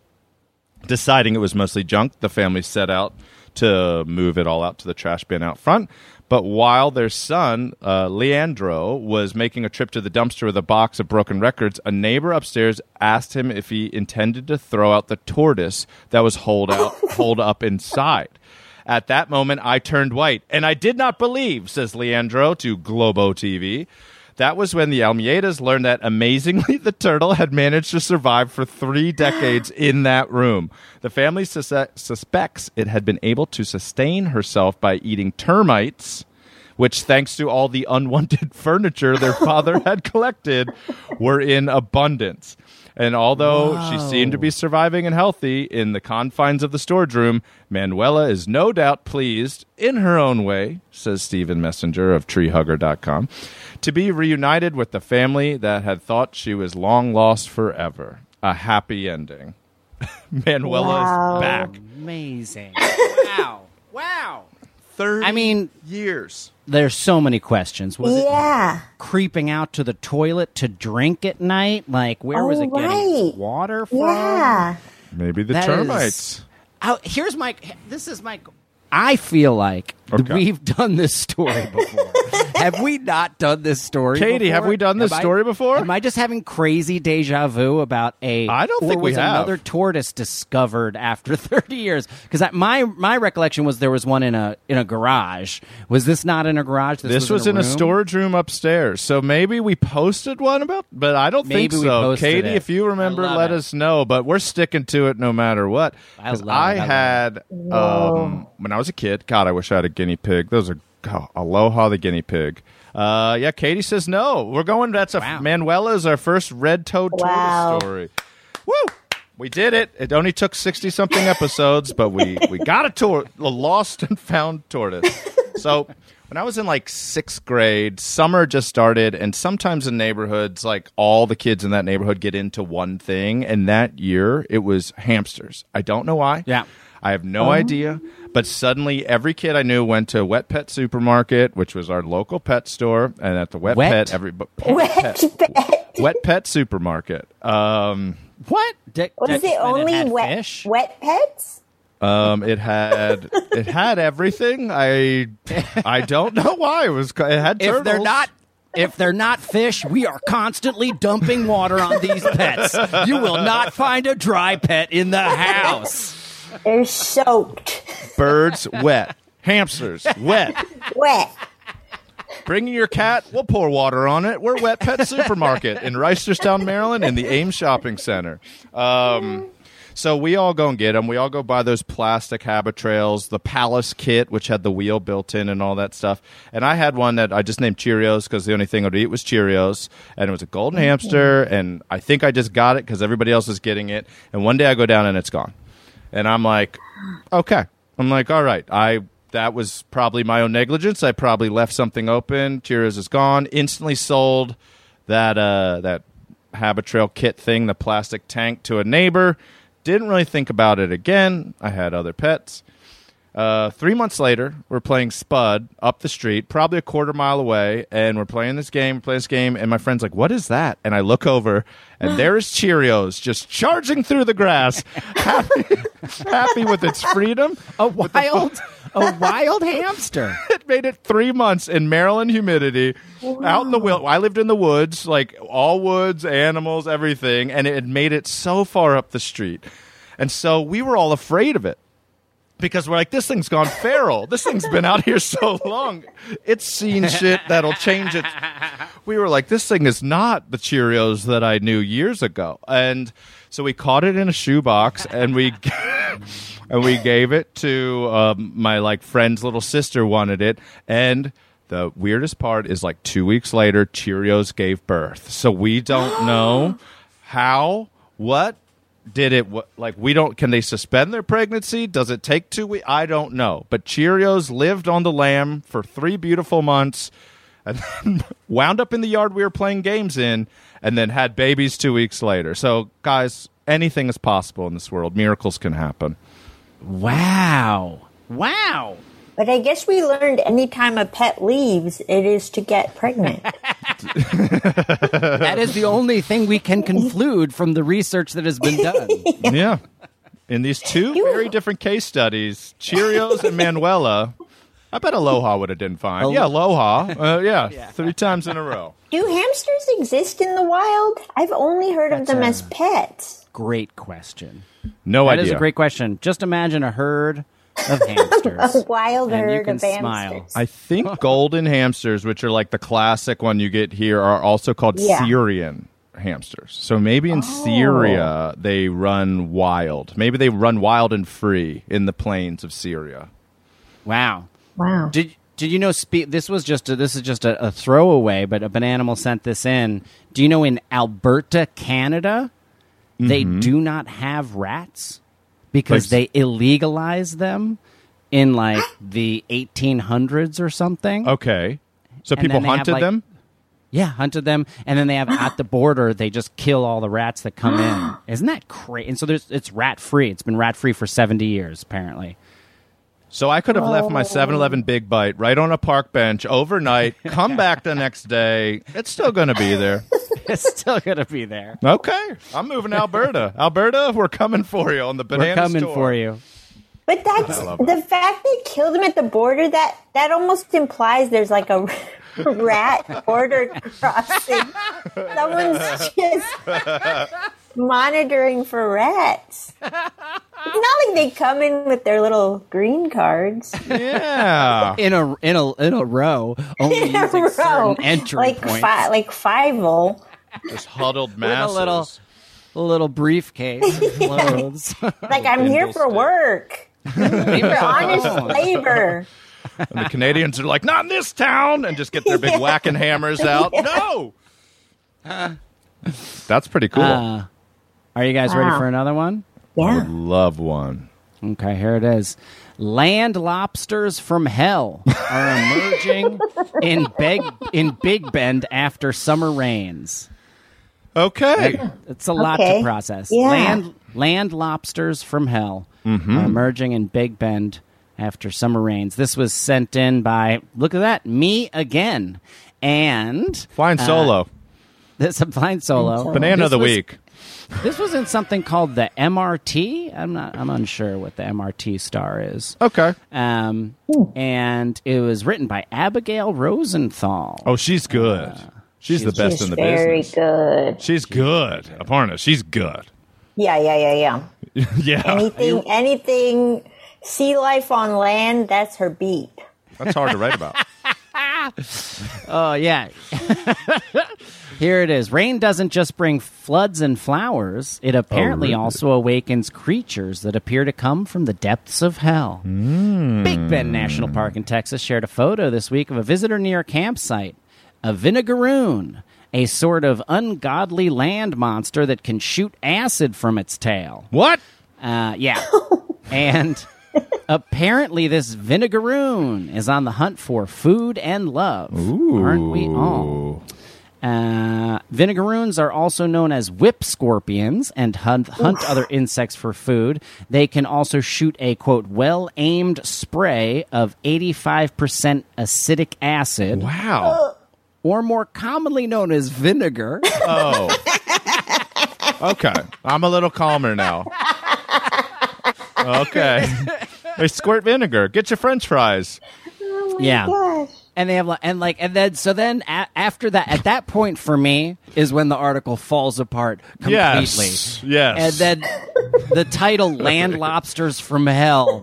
Deciding it was mostly junk, the family set out to move it all out to the trash bin out front. But while their son, uh, Leandro, was making a trip to the dumpster with a box of broken records, a neighbor upstairs asked him if he intended to throw out the tortoise that was hold out, holed up inside. At that moment, I turned white, and I did not believe, says Leandro to Globo TV. That was when the Almeidas learned that amazingly the turtle had managed to survive for three decades in that room. The family sus- suspects it had been able to sustain herself by eating termites, which, thanks to all the unwanted furniture their father had collected, were in abundance. And although she seemed to be surviving and healthy in the confines of the storage room, Manuela is no doubt pleased, in her own way, says Stephen Messenger of treehugger.com, to be reunited with the family that had thought she was long lost forever. A happy ending. Manuela Wow. is back. Amazing. wow. Wow. 30 I mean- years. There's so many questions. Was it Yeah. creeping out to the toilet to drink at night? Like, where was Oh, it getting right. water from? Yeah. Maybe the That termites. Oh, here's my. This is my. I feel like Okay. we've done this story before. have we not done this story? Katie, before? have we done this Am I- story before? Am I just having crazy deja vu about a? I don't think we was have. another tortoise discovered after 30 years? Because my my recollection was there was one in a in a garage. Was this not in a garage? This was in a room? storage room upstairs. So maybe we posted one about, but I don't Maybe think so. posted Katie, it. if you remember, let it. us know. But we're sticking to it no matter what. I 'Cause love I it. I love had um, when I was a kid. God, I wish I had a guinea pig. Those are oh, aloha the guinea pig. Uh, yeah, Katie says no. We're going. That's a Wow. Manuela is our first red-toed Wow. tortoise story. Woo! We did it. It only took sixty something episodes, but we we got a tor- a lost and found tortoise. So when I was in like sixth grade, summer just started, and sometimes in neighborhoods, like all the kids in that neighborhood get into one thing, and that year it was hamsters. I don't know why. Yeah. I have no idea. But suddenly, every kid I knew went to Wet Pet Supermarket, which was our local pet store, and at the Wet, Wet? Pet, every pet, Wet pet, pet. Wet Pet Supermarket. Um, What? Did, Was did- it only had wet fish? wet pets? um, it had it had everything. I I don't know why it was. It had turtles. if they're not if they're not fish, we are constantly dumping water on these pets. You will not find a dry pet in the house. They're soaked. birds, wet hamsters, wet. Wet. Bringing your cat, we'll pour water on it. We're Wet Pet Supermarket in Reisterstown, Maryland, in the Ames Shopping Center. Um, so we all go and get them. We all go buy those plastic Habitrails, the Palace kit, which had the wheel built in and all that stuff. And I had one that I just named Cheerios because the only thing I'd eat was Cheerios, and it was a golden hamster. And I think I just got it because everybody else is getting it. And one day I go down and it's gone, and I'm like, okay. I'm like, all right, I that was probably my own negligence. I probably left something open. Cheerios is gone. Instantly sold that uh, that Habitrail kit thing, the plastic tank, to a neighbor. Didn't really think about it again. I had other pets. Uh, three months later, we're playing Spud up the street, probably a quarter mile away, and we're playing this game, we're playing this game, and my friend's like, "What is that?" And I look over, and there is Cheerios just charging through the grass, happy, happy with its freedom. A wild a wild hamster. it made it three months in Maryland humidity, out in the will. I lived in the woods, like all woods, animals, everything, and it had made it so far up the street, and so we were all afraid of it because we're like, this thing's gone feral. This thing's been out here so long, it's seen shit that'll change it. We were like, this thing is not the Cheerios that I knew years ago, and so we caught it in a shoebox and we. and we gave it to um, my like friend's little sister wanted it and the weirdest part is like two weeks later cheerios gave birth so we don't know how what did it like we don't can they suspend their pregnancy does it take two weeks i don't know but cheerios lived on the lam for three beautiful months and then wound up in the yard we were playing games in, and then had babies two weeks later. So, guys, anything is possible in this world. Miracles can happen. Wow. Wow. But I guess we learned anytime a pet leaves, it is to get pregnant. That is the only thing we can conclude from the research that has been done. yeah. In these two very different case studies, Cheerios and Manuela, I bet Aloha would have done fine. Yeah, Aloha. Uh, yeah, three times in a row. Do hamsters exist in the wild? I've only heard of them a- as pets. Great question. No That idea. is a great question. Just imagine a herd of hamsters. A wild and you herd can of hamsters. smile. I think golden hamsters, which are like the classic one you get here, are also called Yeah. Syrian hamsters. So maybe in oh. Syria they run wild. Maybe they run wild and free in the plains of Syria. Wow. Wow. Did did you know? Spe- this was just a, this is just a, a throwaway, but a bananimal sent this in. Do you know in Alberta, Canada, they mm-hmm. do not have rats because Like- they illegalized them in like the 1800s or something. Okay. So And people have, hunted like- them? Yeah, hunted them, and then they have at the border. They just kill all the rats that come in. Isn't that crazy? And so there's it's rat free. It's been rat free for 70 years apparently. So I could have left my 7-Eleven Big Bite right on a park bench overnight, come back the next day. It's still going to be there. it's still gonna be there. Okay. I'm moving to Alberta. Alberta, we're coming for you on the banana We're coming store. for you. But that's love the fact they killed him at the border. That that almost implies there's like a rat border crossing. Someone's just monitoring for rats. It's not like they come in with their little green cards Yeah. in a in a in a row, only in a using row, certain entry like points. fi- like five-o. Just huddled with masses. a little a little briefcase of clothes. Like I'm here for stick. work, for honest labor. And the Canadians are like, not in this town, and just get their big whacking hammers out. No. That's pretty cool. Uh, are you guys ready for another one? Yeah. Love one. Okay, here it is. Land lobsters from hell are emerging in Big in Big Bend after summer rains. Okay. It's a lot Okay. to process. Yeah. Land land lobsters from hell Mm-hmm. are emerging in Big Bend after summer rains. This was sent in by look at that me again, and Flying solo. this a flying solo Banana of the was- week. This was in something called the MRT. I'm not. I'm unsure what the MRT star is. Okay. Um, and it was written by Abigail Rosenthal. Oh, she's good. she's, the best She's in the very business. Very good. She's good. Aparna, she's good. Yeah, yeah, yeah, yeah. yeah. Anything, anything, sea life on land. That's her beat. That's hard to write about. Oh yeah. Here it is. Rain doesn't just bring floods and flowers. It apparently really? also awakens creatures that appear to come from the depths of hell. Big Bend National Park in Texas shared a photo this week of a visitor near a campsite. A vinegaroon, a sort of ungodly land monster that can shoot acid from its tail. What? Uh, yeah. and apparently, this vinegaroon is on the hunt for food and love. Aren't we all? Uh, vinegaroons are also known as whip scorpions and hunt, hunt other insects for food. They can also shoot a quote well aimed spray of 85% acetic acid, Wow. or more commonly known as vinegar. Oh. Okay. I'm a little calmer now. Okay. They squirt vinegar. Get your french fries. yeah. Oh gosh. And they have like and like and then so then a- after that at that point for me is when the article falls apart completely Yes. Yes. and then the title land lobsters from hell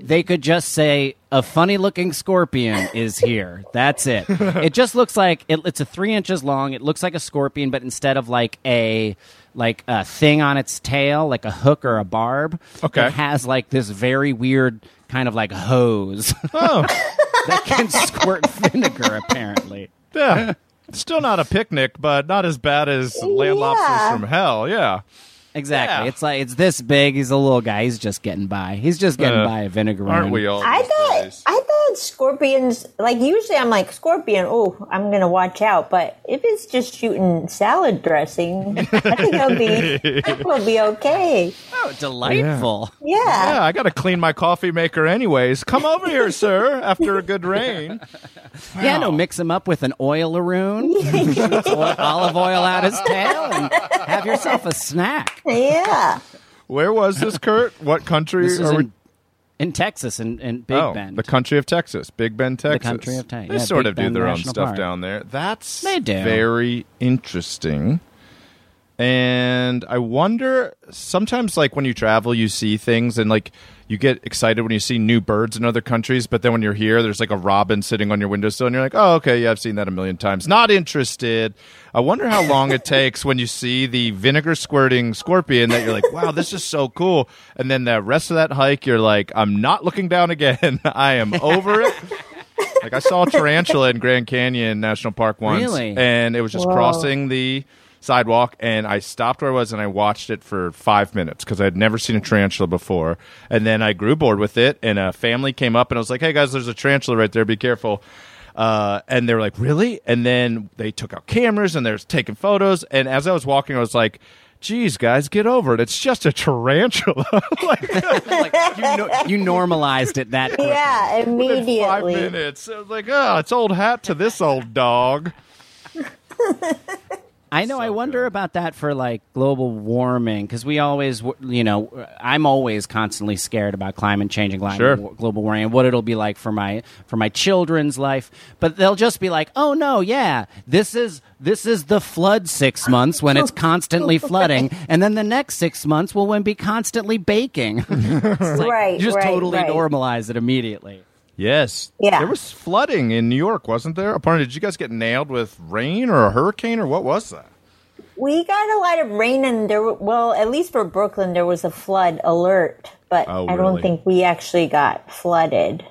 they could just say a funny looking scorpion is here that's it it just looks like it, it's a three inches long it looks like a scorpion but instead of like a like a thing on its tail like a hook or a barb Okay. it has like this very weird kind of like hose Oh, that can squirt vinegar apparently yeah. Still not a picnic, but not as bad as oh, land Yeah. lobsters from hell. Yeah. Exactly. Yeah. It's like it's this big. He's a little guy. He's just getting by. He's just getting Uh, by a vinegar. Aren't we all? I thought days? I thought scorpions like usually I'm like scorpion. Oh, I'm gonna watch out. But if it's just shooting salad dressing, I think I'll be I think we'll be okay. Oh, delightful. Yeah. Yeah, I got to clean my coffee maker anyways. Come over here, sir, after a good rain. Yeah, no, mix him up with an oilaroon, oil, olive oil out his tail, and have yourself a snack. Yeah. Where was this, Kurt? What country This is are we? in, in Texas, in, in Big oh, Bend. the country of Texas, Big Bend, Texas. country of Te- They yeah, sort Big of do Bend their own National stuff Park. down there. That's They do. very interesting. And I wonder sometimes, like when you travel, you see things and like you get excited when you see new birds in other countries. But then when you're here, there's like a robin sitting on your windowsill, and you're like, oh, okay, yeah, I've seen that a million times. Not interested. I wonder how long it takes when you see the vinegar squirting scorpion that you're like, wow, this is so cool. And then the rest of that hike, you're like, I'm not looking down again. I am over it. Like I saw a tarantula in Grand Canyon National Park once, Really? and it was just Whoa. crossing the sidewalk, and I stopped where I was and I watched it for five minutes because I had never seen a tarantula before, and then I grew bored with it, and a family came up and I was like, "Hey guys, there's a tarantula right there. Be careful." Uh, and they were like, "Really?" And then they took out cameras and they're taking photos. And as I was walking, I was like. Geez, guys, get over it. It's just a tarantula. like, like you, no, you normalized it that quickly. Yeah, within five immediately. minutes. I was like, oh, it's old hat to this old dog. I know. I wonder about that for like global warming because we always, you know, I'm always constantly scared about climate change and Sure. global, global warming and what it'll be like for my for my children's life. But they'll just be like, "Oh no, yeah, this is this is the flood six months when it's constantly flooding, and then the next six months will when be constantly baking." Like, Right, you just right, totally right. normalize it immediately. Yes. Yeah. There was flooding in New York, wasn't there? Apparently, did you guys get nailed with rain or a hurricane or what was that? We got a lot of rain, and there. were- Well, at least for Brooklyn, there was a flood alert, but Oh, I really? don't think we actually got flooded.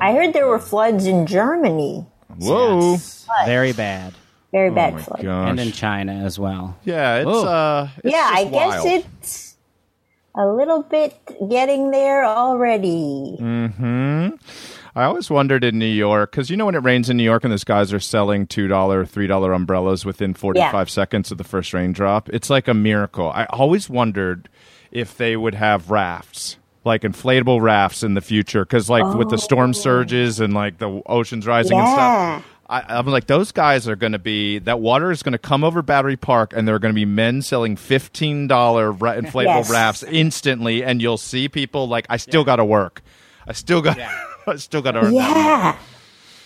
I heard there were floods in Germany. Whoa. Yes. very bad, Very Oh bad my floods. gosh. and in China as well. yeah, it's Whoa. uh it's yeah, I just guess it's a little bit getting there already. Mm. I always wondered in New York because you know when it rains in New York and those guys are selling two dollar, three dollar umbrellas within forty five seconds of the first raindrop. It's like a miracle. I always wondered if they would have rafts, like inflatable rafts in the future, because like with the storm oh. surges and like the oceans rising and stuff. I, I'm like, those guys are going to be that water is going to come over Battery Park, and there are going to be men selling fifteen dollar ra- inflatable Yes. rafts instantly, and you'll see people like, I still got to work, I still got, I still got to earn that. money." Yeah.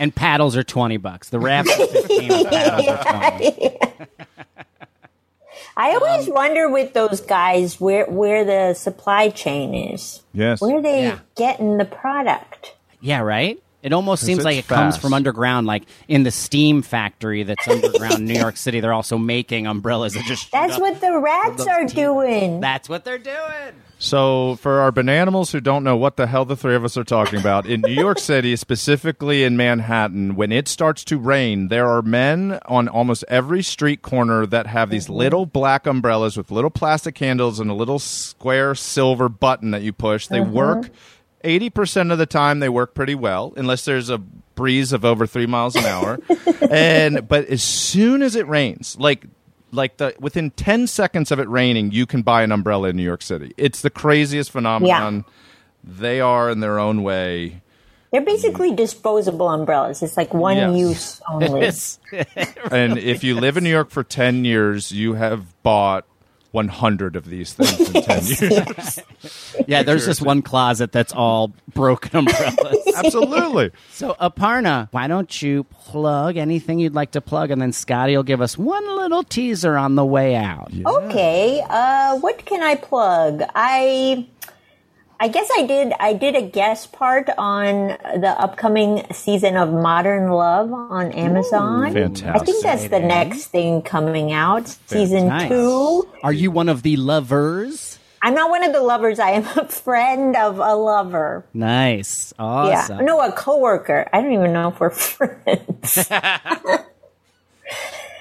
And paddles are twenty bucks. The rafts are fifteen. paddles are twenty. I always Um, wonder with those guys where where the supply chain is. Yes. Where are they Yeah. getting the product? Yeah, right. It almost seems like it comes from underground, like in the steam factory that's underground in New York City. They're also making umbrellas that just. That's what the rats are doing. That's what they're doing. So, for our bananimals who don't know what the hell the three of us are talking about, in New York City, specifically in Manhattan, when it starts to rain, there are men on almost every street corner that have these mm-hmm. little black umbrellas with little plastic handles and a little square silver button that you push. They uh-huh. work 80% of the time, they work pretty well, unless there's a breeze of over three miles an hour. and but as soon as it rains, like like the within 10 seconds of it raining you can buy an umbrella in new york city it's the craziest phenomenon they are in their own way They're basically disposable umbrellas. It's like one Yes. use only. And if you live in new york for 10 years you have bought 100 of these things in 10 years yeah, there's just one closet that's all broken umbrellas. absolutely so, Aparna, why don't you plug anything you'd like to plug, and then Scotty will give us one little teaser on the way out. Okay, uh, what can I plug? I I guess I did I did a guest part on the upcoming season of Modern Love on Amazon. I fantastic. I think that's the next thing coming out. Season Nice. two. Are you one of the lovers? I'm not one of the lovers. I am a friend of a lover. Nice, awesome. Yeah. No, a coworker. I don't even know if we're friends.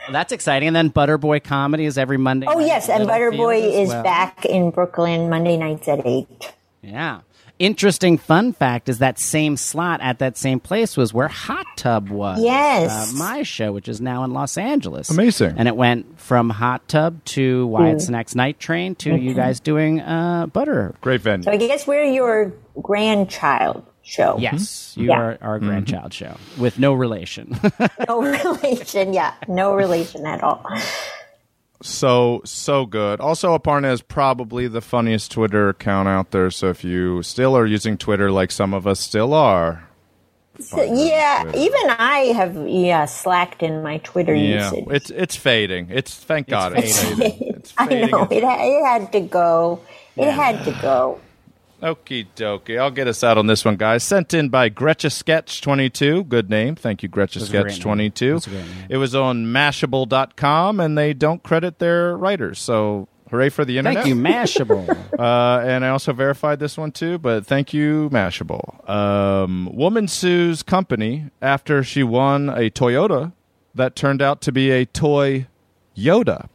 That's exciting. And then Butterboy comedy is every Monday. Oh yes, and Butterboy is well. back in Brooklyn Monday nights at eight. Yeah. Interesting fun fact is that same slot at that same place was where Hot Tub was. Yes. Uh, my show, which is now in Los Angeles. Amazing. And it went from Hot Tub to Wyatt Cenac's Night Train to you guys doing uh, Butter. Great venue. So I guess we're your grandchild show. Yes, you Yeah. are our grandchild show with no relation. No relation. Yeah, no relation at all. So so good. Also, Aparna is probably the funniest Twitter account out there. So if you still are using Twitter, like some of us still are, So, yeah, even I have yeah slacked in my Twitter yeah, usage. it's it's fading. It's thank God it's fading. fading. It's I fading. know it, it had to go. It had to go. Okie dokie. I'll get us out on this one, guys. Sent in by Gretcha Sketch 22. Good name. Thank you, Gretcha Sketch 22. That's a great name. It was on Mashable.com, and they don't credit their writers. So hooray for the internet. Thank you, Mashable. Uh, and I also verified this one too, but thank you, Mashable. Um, woman sues company after she won a Toyota that turned out to be a toy Yoda.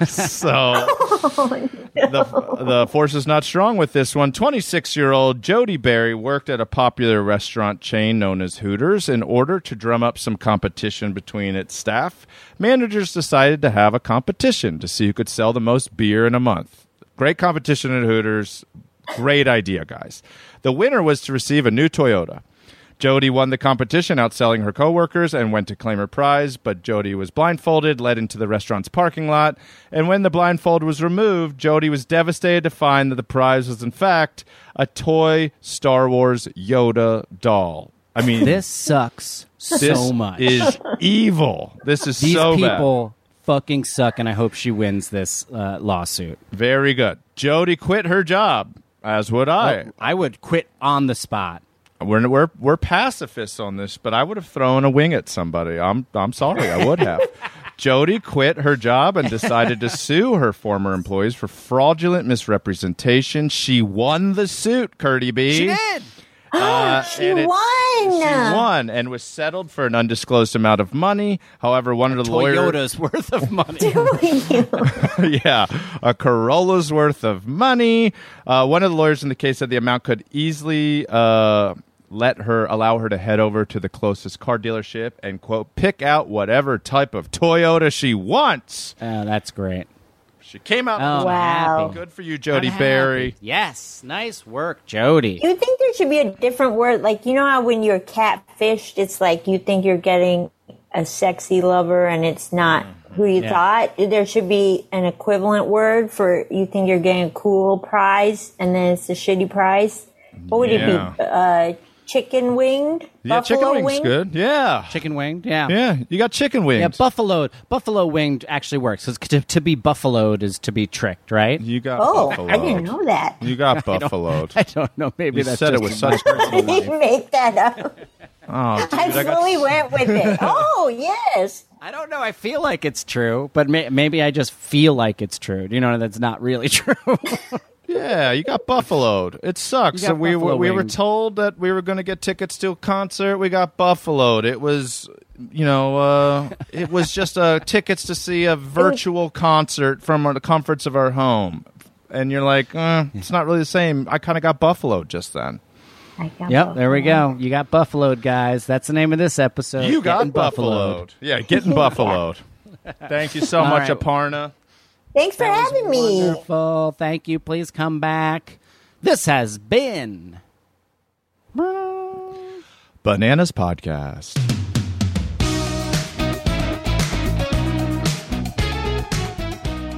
so the, the force is not strong with this one. 26 year old Jody Berry worked at a popular restaurant chain known as Hooters. In order to drum up some competition between its staff, managers decided to have a competition to see who could sell the most beer in a month. Great competition at Hooters. Great idea, guys. The winner was to receive a new Toyota. Jody won the competition, outselling her coworkers, and went to claim her prize. But Jody was blindfolded, led into the restaurant's parking lot, and when the blindfold was removed, Jody was devastated to find that the prize was, in fact, a toy Star Wars Yoda doll. I mean, this sucks this so much. is evil. This is These so bad. These people fucking suck, and I hope she wins this uh, lawsuit. Very good. Jody quit her job, as would I. I would quit on the spot. We're we're we're pacifists on this, but I would have thrown a wing at somebody. I'm I'm sorry, I would have. Jody quit her job and decided to sue her former employees for fraudulent misrepresentation. She won the suit, Curdy B. She did. Uh, She and it- won. She won and was settled for an undisclosed amount of money. However, one of the lawyers, Toyota's worth of money. yeah, a Corolla's worth of money. Uh, one of the lawyers in the case said the amount could easily uh, let her allow her to head over to the closest car dealership and quote pick out whatever type of Toyota she wants. Oh, that's great. She came out. Oh, Wow. happy. Good for you, Jody I'm happy. Yes, nice work, Jody. You think there should be a different word? Like, you know how when you're catfished, it's like you think you're getting a sexy lover and it's not who you Yeah. thought? There should be an equivalent word for you think you're getting a cool prize and then it's a shitty prize. What would Yeah. it be? Uh, chicken winged? Yeah, Buffalo chicken wings winged? good. Yeah, Chicken winged, yeah. yeah. You got chicken wings. Yeah, buffaloed. Buffalo winged actually works. to, to be buffaloed is to be tricked, right? you got. Oh, buffaloed. I didn't know that. You got buffaloed. I don't know. Maybe You that's said it just with in such my I didn't make that up. Oh, dude, I I got went with it. Oh, yes. I don't know. I feel like it's true, but may, maybe I just feel like it's true. You know, that's not really true. Yeah, you got buffaloed. It sucks. So we buffalo we were told that we were going to get tickets to a concert. We got buffaloed. It was, you know, uh, it was just uh, tickets to see a virtual concert from the comforts of our home. And you're like, uh, it's not really the same. I kind of got buffaloed just then. I got yep, there we go. You got buffaloed, guys. That's the name of this episode. you got Getting buffaloed. Yeah, getting buffaloed. Thank you so All much, right. Aparna. Thanks for That was having me. Wonderful. Thank you. Please come back. This has been. Bananas Podcast.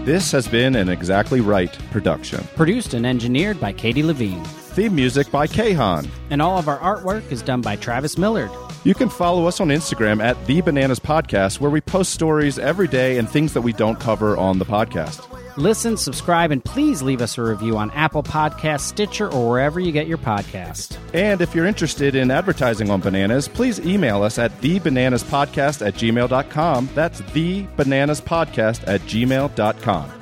This has been an Exactly Right production. Produced and engineered by Katie Levine. Theme music by Kahan. And all of our artwork is done by Travis Millard. You can follow us on Instagram at The Bananas Podcast, where we post stories every day and things that we don't cover on the podcast. Listen, subscribe, and please leave us a review on Apple Podcasts, Stitcher, or wherever you get your podcast. And if you're interested in advertising on Bananas, please email us at thebananaspodcast at gmail.com. That's thebananaspodcast at gmail.com.